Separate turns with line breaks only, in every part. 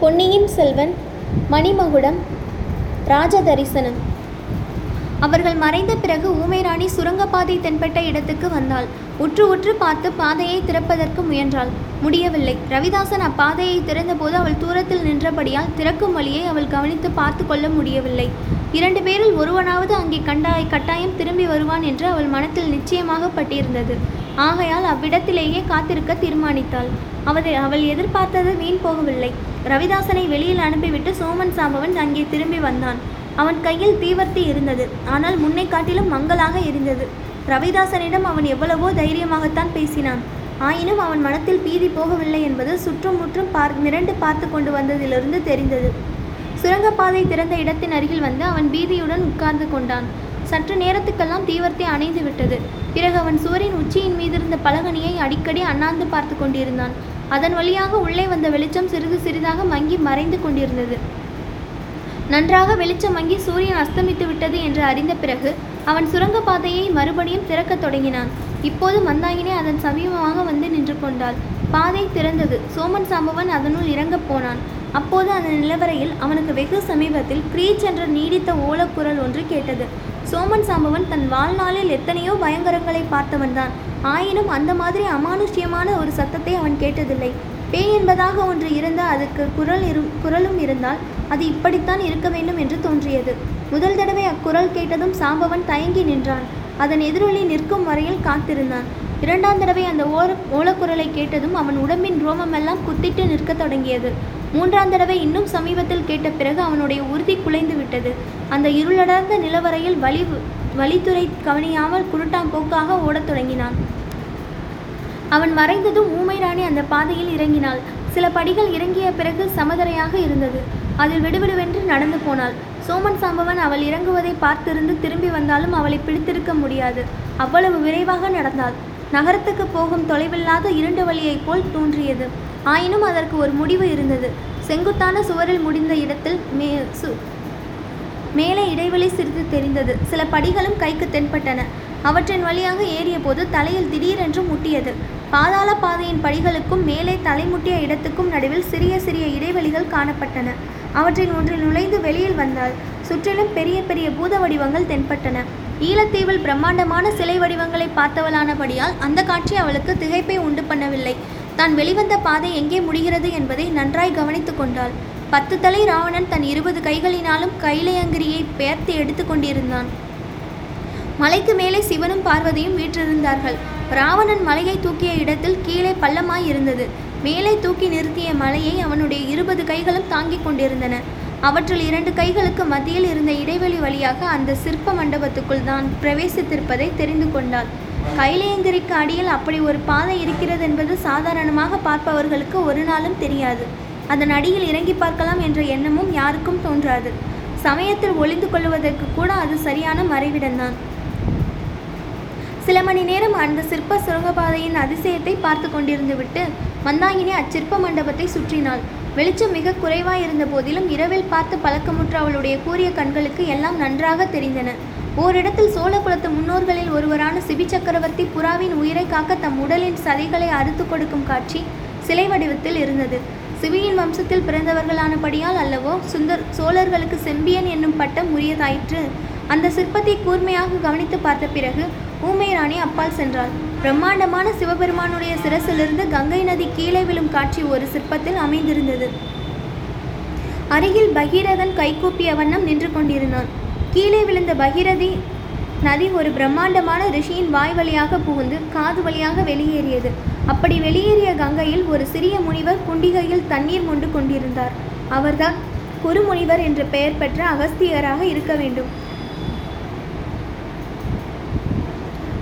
பொன்னியின் செல்வன் மணிமகுடம் ராஜதரிசனம். அவர்கள் மறைந்த பிறகு ஊமைராணி சுரங்கப்பாதை தென்பட்ட இடத்துக்கு வந்தாள். உற்று உற்று பார்த்து பாதையை திறப்பதற்கு முயன்றாள். முடியவில்லை. ரவிதாசன் அப்பாதையை திறந்தபோது அவள் தூரத்தில் நின்றபடியால் திறக்கும் வழியை அவள் கவனித்து பார்த்து கொள்ள முடியவில்லை. இரண்டு பேரில் ஒருவனாவது அங்கே கண்டாய் கட்டாயம் திரும்பி வருவான் என்று அவள் மனத்தில் நிச்சயமாக பட்டிருந்தது. ஆகையால் அவ்விடத்திலேயே காத்திருக்க தீர்மானித்தாள். அவதை அவள் எதிர்பார்த்தது வீண் போகவில்லை. ரவிதாசனை வெளியில் அனுப்பிவிட்டு சோமன் சாம்பவன் அங்கே திரும்பி வந்தான். அவன் கையில் தீவர்த்தி இருந்தது. ஆனால் முன்னை காட்டிலும் மங்கலாக இருந்தது. ரவிதாசனிடம் அவன் எவ்வளவோ தைரியமாகத்தான் பேசினான். ஆயினும் அவன் மனத்தில் பீதி போகவில்லை என்பது சுற்றும் முற்றும் பார் மிரண்டு பார்த்து கொண்டு வந்ததிலிருந்து தெரிந்தது. சுரங்கப்பாதை திறந்த இடத்தின் அருகில் வந்து அவன் பீதியுடன் உட்கார்ந்து கொண்டான். சற்று நேரத்துக்கெல்லாம் தீவர்த்தி அணைந்து விட்டது. பிறகு அவன் சுவரின் உச்சியின் மீதிருந்த பலகனியை அடிக்கடி அண்ணாந்து பார்த்து கொண்டிருந்தான். அதன் வழியாக உள்ளே வந்த வெளிச்சம் சிறிது சிறிதாக மங்கி மறைந்து கொண்டிருந்தது. நன்றாக வெளிச்சம் மங்கி சூரியன் அஸ்தமித்து விட்டது என்று அறிந்த பிறகு அவன் சுரங்கப்பாதையை மறுபடியும் திறக்கத் தொடங்கினான். இப்போது மந்தாகினி அதன் சமீபமாக வந்து நின்று கொண்டாள். பாதை திறந்தது. சோமன் சாம்பவன் அதனுள் இறங்கப் போனான். அப்போது அந்த நிலவரையில் அவனுக்கு வெகு சமீபத்தில் கிரீச் என்ற நீடித்த ஓலக்குரல் ஒன்று கேட்டது. சோமன் சாம்பவன் தன் வாழ்நாளில் எத்தனையோ பயங்கரங்களை பார்த்தவன்தான் ஆயினும் அந்த மாதிரி அமானுஷ்யமான ஒரு சத்தத்தை அவன் கேட்டதில்லை. பேய் என்பதாக ஒன்று இருந்த அதுக்கு குரல் இரு குரலும் இருந்தால் அது இப்படித்தான் இருக்க வேண்டும் என்று தோன்றியது. முதல் தடவை அக்குரல் கேட்டதும் சாம்பவன் தயங்கி நின்றான். அதன் எதிரொலி நிற்கும் வரையில் காத்திருந்தான். இரண்டாம் தடவை அந்த ஓர ஓலக்குரலை கேட்டதும் அவன் உடம்பின் ரோமமெல்லாம் குத்திட்டு நிற்க தொடங்கியது. மூன்றாம் தடவை இன்னும் சமீபத்தில் கேட்ட பிறகு அவனுடைய உறுதி குலைந்து விட்டது. அந்த இருளடர்ந்த நிலவரையில் வழி வழித்துறை கவனியாமல் குருட்டாம் போக்காக ஓடத் தொடங்கினான். அவன் மறைந்ததும் ஊமை ராணி அந்த பாதையில் இறங்கினாள். சில படிகள் இறங்கிய பிறகு சமதரையாக இருந்தது. அதில் விடுவிடுவென்று நடந்து போனாள். சோமன் சாம்பவன் அவள் இறங்குவதை பார்த்திருந்து திரும்பி வந்தாலும் அவளை பிடித்திருக்க முடியாது. அவ்வளவு விரைவாக நடந்தாள். நகரத்துக்கு போகும் தொலைவில்லாத இரண்டு வழியைப் போல் தோன்றியது. ஆயினும் அதற்கு ஒரு முடிவு இருந்தது. செங்குத்தான சுவரில் முடிந்த இடத்தில் மே சு மேலே இடைவெளி சிறிது தெரிந்தது. சில படிகளும் கைக்கு தென்பட்டன. அவற்றின் வழியாக ஏறிய போது தலையில் திடீரென்று முட்டியது. பாதாள பாதையின் படிகளுக்கும் மேலே தலைமுட்டிய இடத்துக்கும் நடுவில் சிறிய சிறிய இடைவெளிகள் காணப்பட்டன. அவற்றின் ஒன்றில் நுழைந்து வெளியில் வந்தாள். சுற்றிலும் பெரிய பெரிய பூத வடிவங்கள் தென்பட்டன. ஈழத்தீவில் பிரம்மாண்டமான சிலை வடிவங்களை பார்த்தவளானபடியால் அந்த காட்சி அவளுக்கு திகைப்பை உண்டு பண்ணவில்லை. தான் வெளிவந்த பாதை எங்கே முடிகிறது என்பதை நன்றாய் கவனித்து கொண்டாள். பத்து தலை ராவணன் தன் இருபது கைகளினாலும் கைலையங்கிரியை பெயர்த்து எடுத்து கொண்டிருந்தான். மலைக்கு மேலே சிவனும் பார்வதியும் வீற்றிருந்தார்கள். ராவணன் மலையை தூக்கிய இடத்தில் கீழே பள்ளமாய் இருந்தது. மேலே தூக்கி நிறுத்திய மலையை அவனுடைய இருபது கைகளும் தாங்கிக் கொண்டிருந்தன. அவற்றில் இரண்டு கைகளுக்கு மத்தியில் இருந்த இடைவெளி வழியாக அந்த சிற்ப மண்டபத்துக்குள் தான் பிரவேசித்திருப்பதை தெரிந்து கொண்டாள். கைலையங்கிரிக்கு அடியில் அப்படி ஒரு பாதை இருக்கிறது என்பது சாதாரணமாக பார்ப்பவர்களுக்கு ஒரு நாளும் தெரியாது. அதன் அடியில் இறங்கி பார்க்கலாம் என்ற எண்ணமும் யாருக்கும் தோன்றாது. சமயத்தில் ஒளிந்து கொள்வதற்கு கூட அது சரியான மறைவிடம்தான் சில மணி நேரம் அந்த சிற்ப சுரங்கப்பாதையின் அதிசயத்தை பார்த்து கொண்டிருந்து விட்டு மந்தாகினி அச்சிற்ப மண்டபத்தை சுற்றினாள். வெளிச்சம் மிக குறைவாயிருந்த போதிலும் இரவில் பார்த்து பழக்கமுற்ற அவளுடைய கூறிய கண்களுக்கு எல்லாம் நன்றாக தெரிந்தன. ஓரிடத்தில் சோழகுலத்து முன்னோர்களில் ஒருவரான சிபி சக்கரவர்த்தி புறாவின் உயிரை காக்க தம் உடலின் சதைகளை அறுத்து கொடுக்கும் காட்சி சிலை வடிவத்தில் இருந்தது. சிவியின் வம்சத்தில் பிறந்தவர்களானபடியால் அல்லவோ சுந்தர் சோழர்களுக்கு செம்பியன் என்னும் பட்டம் உரியதாயிற்று. அந்த சிற்பத்தை கூர்மையாக கவனித்து பார்த்த பிறகு ஊமை ராணி அப்பால் சென்றாள். பிரம்மாண்டமான சிவபெருமானுடைய சிரசிலிருந்து கங்கை நதி கீழே விழும் காட்சி ஒரு சிற்பத்தில் அமைந்திருந்தது. அருகில் பகீரதன் கைகூப்பிய வண்ணம் நின்று கொண்டிருந்தான். கீழே விழுந்த பகிரதி நதி ஒரு பிரம்மாண்டமான ரிஷியின் வாய் வழியாக புகுந்து காது வழியாக வெளியேறியது. அப்படி வெளியேறிய கங்கையில் ஒரு சிறிய முனிவர் குண்டிகையில் தண்ணீர் மொண்டு கொண்டிருந்தார். அவர்தான் குருமுனிவர் என்ற பெயர் பெற்ற அகஸ்தியராக இருக்க வேண்டும்.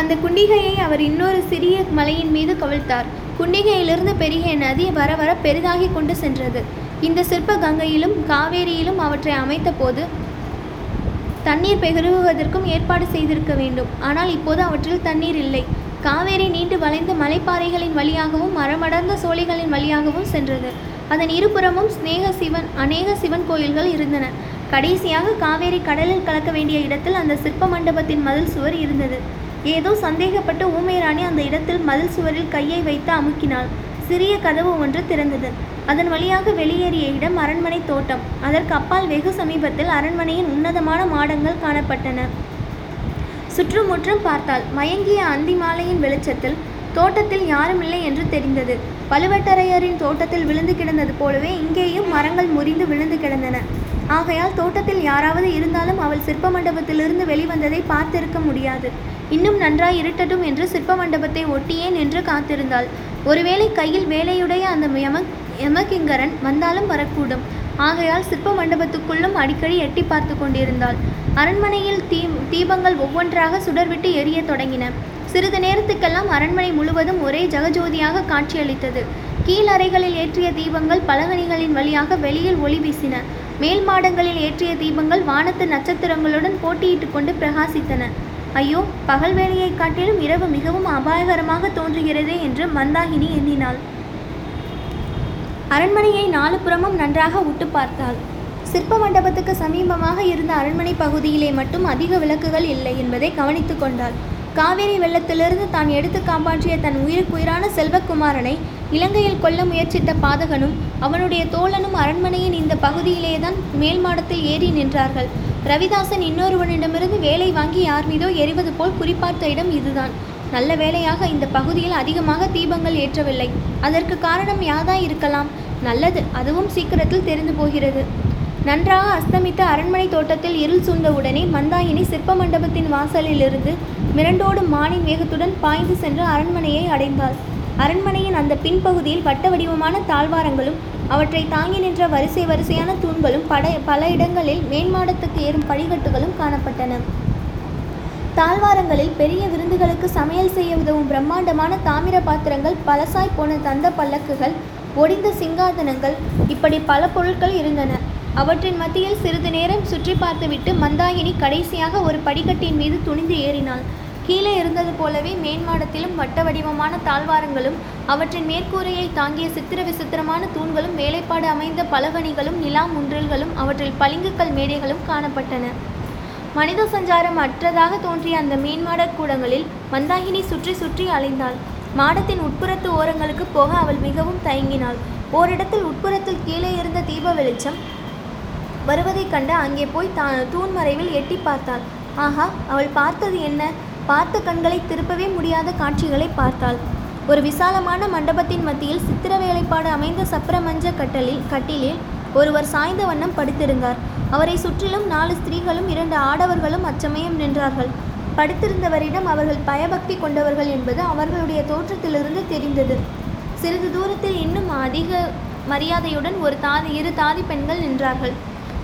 அந்த குண்டிகையை அவர் இன்னொரு சிறிய மலையின் மீது கவிழ்த்தார். குண்டிகையிலிருந்து பெருகிய நதி வர வர பெரிதாகி கொண்டு சென்றது. இந்த சிற்ப கங்கையிலும் காவேரியிலும் அவற்றை அமைத்த போது தண்ணீர் பெருகுவதற்கும் ஏற்பாடு செய்திருக்க வேண்டும். ஆனால் இப்போது அவற்றில் தண்ணீர் இல்லை. காவேரி நீண்டு வளைந்து மலைப்பாறைகளின் வழியாகவும் மரமடர்ந்த சோலைகளின் வழியாகவும் சென்றது. அதன் இருபுறமும் சிநேக சிவன் அநேக சிவன் கோயில்கள் இருந்தன. கடைசியாக காவேரி கடலில் கலக்க வேண்டிய இடத்தில் அந்த சிற்ப மண்டபத்தின் மதில் சுவர் இருந்தது. ஏதோ சந்தேகப்பட்டு ஊமைராணி அந்த இடத்தில் மதில் சுவரில் கையை வைத்து அமுக்கினாள். சிறிய கதவு ஒன்று திறந்தது. அதன் வழியாக வெளியேறிய இடம் அரண்மனை தோட்டம். அதற்கு அப்பால் வெகு சமீபத்தில் அரண்மனையின் உன்னதமான மாடங்கள் காணப்பட்டன. சுற்றுமுற்றும் பார்த்தாள் மயங்கிய அந்தி மாலையின் வெளிச்சத்தில் தோட்டத்தில் யாரும் இல்லை என்று தெரிந்தது. பழுவேட்டரையரின் தோட்டத்தில் விழுந்து கிடந்தது போலவே இங்கேயும் மரங்கள் முறிந்து விழுந்து கிடந்தன. ஆகையால் தோட்டத்தில் யாராவது இருந்தாலும் அவள் சிற்ப மண்டபத்திலிருந்து வெளிவந்ததை பார்த்திருக்க முடியாது. இன்னும் நன்றாய் இருட்டட்டும் என்று சிற்ப மண்டபத்தை ஒட்டியே நின்று காத்திருந்தாள். ஒருவேளை கையில் வேலையுடைய அந்த யம யமகிங்கரன் வந்தாலும் வரக்கூடும். ஆகையால் சிற்ப மண்டபத்துக்குள்ளும் அடிக்கடி எட்டி பார்த்து கொண்டிருந்தாள். அரண்மனையில் தீ தீபங்கள் ஒவ்வொன்றாக சுடர்விட்டு எரியத் தொடங்கின. சிறிது நேரத்துக்கெல்லாம் அரண்மனை முழுவதும் ஒரே ஜகஜோதியாக காட்சியளித்தது. கீழறைகளில் ஏற்றிய தீபங்கள் பலகணிகளின் வழியாக வெளியில் ஒளி வீசின. மேல் மாடங்களில் ஏற்றிய தீபங்கள் வானத்து நட்சத்திரங்களுடன் போட்டியிட்டு கொண்டு பிரகாசித்தன. ஐயோ பகல் வேலையை காட்டிலும் இரவு மிகவும் அபாயகரமாக தோன்றுகிறதே என்று மந்தாகினி எண்ணினாள். அரண்மனையை நாலு புறமும் நன்றாக உட்டு பார்த்தாள். சிற்ப மண்டபத்துக்கு சமீபமாக இருந்த அரண்மனை பகுதியிலே மட்டும் அதிக விளக்குகள் இல்லை என்பதை கவனித்து கொண்டாள். காவேரி வெள்ளத்திலிருந்து தான் எடுத்து காப்பாற்றிய தன் உயிருக்குயிரான செல்வக்குமாரனை இலங்கையில் கொல்ல முயற்சித்த பாதகனும் அவனுடைய தோழனும் அரண்மனையின் இந்த பகுதியிலேதான் மேல் மாடத்தில் ஏறி நின்றார்கள். ரவிதாசன் இன்னொருவனிடமிருந்து வேலை வாங்கி யார் மீதோ எறிவது போல் குறிப்பார்த்த இடம் இதுதான். நல்ல வேளையாக இந்த பகுதியில் அதிகமாக தீபங்கள் ஏற்றவில்லை. அதற்கு காரணம் யாதா இருக்கலாம்? நல்லது. அதுவும் சீக்கிரத்தில் தெரிந்து போகிறது. நன்றாக அஸ்தமித்த அரண்மனை தோட்டத்தில் இருள் சூழ்ந்தவுடனே மந்தாயினி சிற்ப மண்டபத்தின் வாசலிலிருந்து மிரண்டோடும் மானின் வேகத்துடன் பாய்ந்து சென்று அரண்மனையை அடைந்தாள். அரண்மனையின் அந்த பின்பகுதியில் வட்ட வடிவமான தாழ்வாரங்களும் அவற்றை தாங்கி நின்ற வரிசை வரிசையான தூண்களும் பட பல இடங்களில் மேன்மாடத்துக்கு ஏறும் படிக்கட்டுகளும் காணப்பட்டன. தாழ்வாரங்களில் பெரிய விருந்துகளுக்கு சமையல் செய்ய உதவும் பிரம்மாண்டமான தாமிர பாத்திரங்கள் பலசாய் போன தந்த பல்லக்குகள் ஒடிந்த சிங்காதனங்கள் இப்படி பல பொருட்கள் இருந்தன. அவற்றின் மத்தியில் சிறிது நேரம் சுற்றி பார்த்துவிட்டு மந்தாகினி கடைசியாக ஒரு படிக்கட்டின் மீது துணிந்து ஏறினாள். கீழே இருந்தது போலவே மேன்மாடத்திலும் வட்ட வடிவமான தாழ்வாரங்களும் அவற்றின் மேற்கூரையை தாங்கிய சித்திர விசித்திரமான தூண்களும் வேலைப்பாடு அமைந்த பலகணிகளும் நிலா முன்றல்களும் அவற்றில் பளிங்குக்கல் மேடைகளும் காணப்பட்டன. மனித சஞ்சாரம் அற்றதாக தோன்றிய அந்த மேன்மாடக் கூடங்களில் மந்தாகினி சுற்றி சுற்றி அலைந்தாள். மாடத்தின் உட்புறத்து ஓரங்களுக்கு போக அவள் மிகவும் தயங்கினாள். ஓரிடத்தில் உட்புறத்தில் கீழே இருந்த தீப வெளிச்சம் வருவதைக் கண்டு அங்கே போய் தா தூண் மறைவில் எட்டி பார்த்தாள். ஆஹா அவள் பார்த்தது என்ன? பார்த்த கண்களை திருப்பவே முடியாத காட்சிகளை பார்த்தாள். ஒரு விசாலமான மண்டபத்தின் மத்தியில் சித்திர வேலைப்பாடு அமைந்த சப்ரமஞ்ச கட்டலில் கட்டிலில் ஒருவர் சாய்ந்த வண்ணம் படுத்திருந்தார். அவரை சுற்றிலும் நாலு ஸ்திரீகளும் இரண்டு ஆடவர்களும் அச்சமயம் நின்றார்கள். படுத்திருந்தவரிடம் அவர்கள் பயபக்தி கொண்டவர்கள் என்பது அவர்களுடைய தோற்றத்திலிருந்து தெரிந்தது. சிறிது தூரத்தில் இன்னும் அதிக மரியாதையுடன் ஒரு தாதி இரு தாதி பெண்கள் நின்றார்கள்.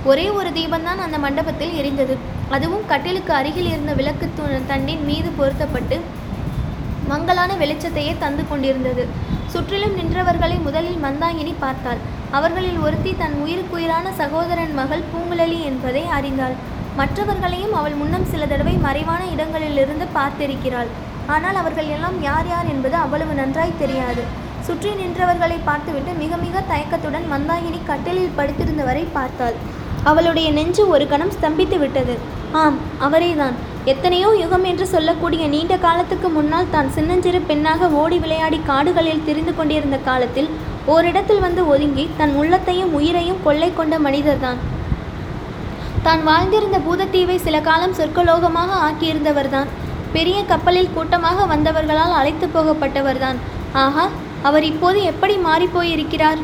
ஒரே ஒரு தீபம்தான் அந்த மண்டபத்தில் எரிந்தது. அதுவும் கட்டிலுக்கு அருகில் இருந்த விளக்கு து- தண்டின் மீது பொருத்தப்பட்டு மங்கலான வெளிச்சத்தையே தந்து கொண்டிருந்தது. சுற்றிலும் நின்றவர்களை முதலில் மந்தாகினி பார்த்தாள். அவர்களில் ஒருத்தி தன் உயிருக்குயிரான சகோதரன் மகள் பூங்குழலி என்பதை அறிந்தாள். மற்றவர்களையும் அவள் முன்னம் சில தடவை மறைவான இடங்களிலிருந்து பார்த்திருக்கிறாள். ஆனால் அவர்கள் எல்லாம் யார் யார் என்பது அவ்வளவு நன்றாய் தெரியாது. சுற்றி நின்றவர்களை பார்த்துவிட்டு மிக மிக தயக்கத்துடன் மந்தாகினி கட்டிலில் படுத்திருந்தவரை பார்த்தாள். அவளுடைய நெஞ்சு ஒரு கணம் ஸ்தம்பித்து விட்டது. ஆம் அவரேதான். எத்தனையோ யுகம் என்று சொல்லக்கூடிய நீண்ட காலத்துக்கு முன்னால் தான் சின்னஞ்சிறு பெண்ணாக ஓடி விளையாடி காடுகளில் திரிந்து கொண்டிருந்த காலத்தில் ஓரிடத்தில் வந்து ஒதுங்கி தன் உள்ளத்தையும் உயிரையும் கொள்ளை கொண்ட மனிதர்தான். தான் வாழ்ந்திருந்த பூதத்தீவை சில காலம் சொர்க்கலோகமாக ஆக்கியிருந்தவர்தான். பெரிய கப்பலில் கூட்டமாக வந்தவர்களால் அழைத்து போகப்பட்டவர்தான். ஆஹா அவர் இப்போது எப்படி மாறிப்போயிருக்கிறார்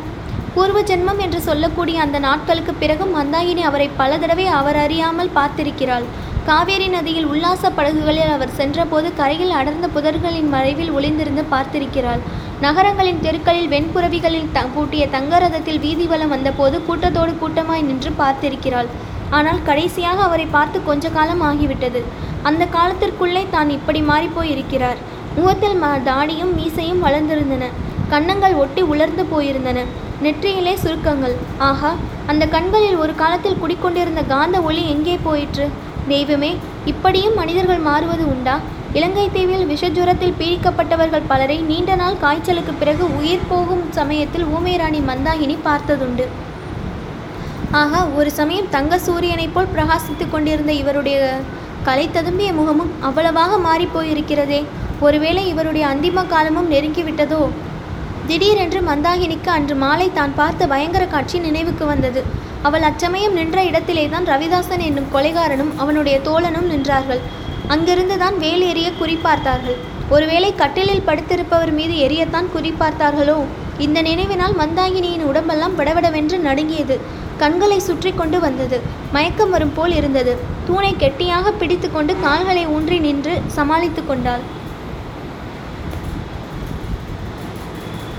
பூர்வ ஜென்மம் என்று சொல்லக்கூடிய அந்த நாட்களுக்கு பிறகும் மந்தாகினி அவரை பல தடவை அவர் அறியாமல் பார்த்திருக்கிறாள். காவேரி நதியில் உல்லாச படகுகளில் அவர் சென்றபோது கரையில் அடர்ந்த புதர்களின் மறைவில் ஒளிந்திருந்து பார்த்திருக்கிறாள். நகரங்களின் தெருக்களில் வெண்புறவிகளில் த பூட்டிய தங்க ரதத்தில் வீதி வலம் வந்தபோது கூட்டத்தோடு கூட்டமாய் நின்று பார்த்திருக்கிறாள். ஆனால் கடைசியாக அவரை பார்த்து கொஞ்ச காலம் ஆகிவிட்டது. அந்த காலத்திற்குள்ளே தான் இப்படி மாறிப்போய் இருக்கிறார். முகத்தில் ம தாடியும் மீசையும் வளர்ந்திருந்தன. கன்னங்கள் ஒட்டி உலர்ந்து போயிருந்தன. நெற்றியிலே சுருக்கங்கள். ஆஹா அந்த கண்களில் ஒரு காலத்தில் குடிக்கொண்டிருந்த காந்த ஒளி எங்கே போயிற்று? தெய்வமே இப்படியும் மனிதர்கள் மாறுவது உண்டா? இலங்கை தீவில் விஷஜுரத்தில் பீடிக்கப்பட்டவர்கள் பலரை நீண்ட நாள் காய்ச்சலுக்கு பிறகு உயிர் போகும் சமயத்தில் ஊமைராணி மந்தாகினி பார்த்ததுண்டு. ஆகா ஒரு சமயம் தங்க சூரியனைப் போல் பிரகாசித்துக் கொண்டிருந்த இவருடைய கலை ததும்பிய முகமும் அவ்வளவாக மாறிப்போயிருக்கிறதே ஒருவேளை இவருடைய அந்திம காலமும் நெருங்கிவிட்டதோ திடீரென்று மந்தாகினிக்கு அன்று மாலை தான் பார்த்த பயங்கர காட்சி நினைவுக்கு வந்தது. அவள் அச்சமயம் நின்ற இடத்திலேதான் ரவிதாசன் என்னும் கொலைகாரனும் அவனுடைய தோழனும் நின்றார்கள். அங்கிருந்துதான் வேல் எறிய குறிப்பார்த்தார்கள் ஒருவேளை கட்டிலில் படுத்திருப்பவர் மீது எரியத்தான் குறிப்பார்த்தார்களோ இந்த நினைவினால் மந்தாகினியின் உடம்பெல்லாம் விடவிடவென்று நடுங்கியது. கண்களை சுற்றி கொண்டு வந்தது. மயக்கம் வரும் போல் இருந்தது. தூணை கெட்டியாக பிடித்துக்கொண்டு கால்களை ஊன்றி நின்று சமாளித்து கொண்டாள்.